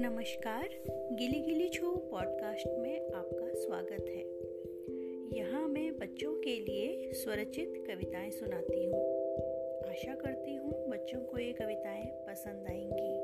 नमस्कार, गिली गिली छो पॉडकास्ट में आपका स्वागत है। यहाँ मैं बच्चों के लिए स्वरचित कविताएँ सुनाती हूँ। आशा करती हूँ बच्चों को ये कविताएँ पसंद आएँगी।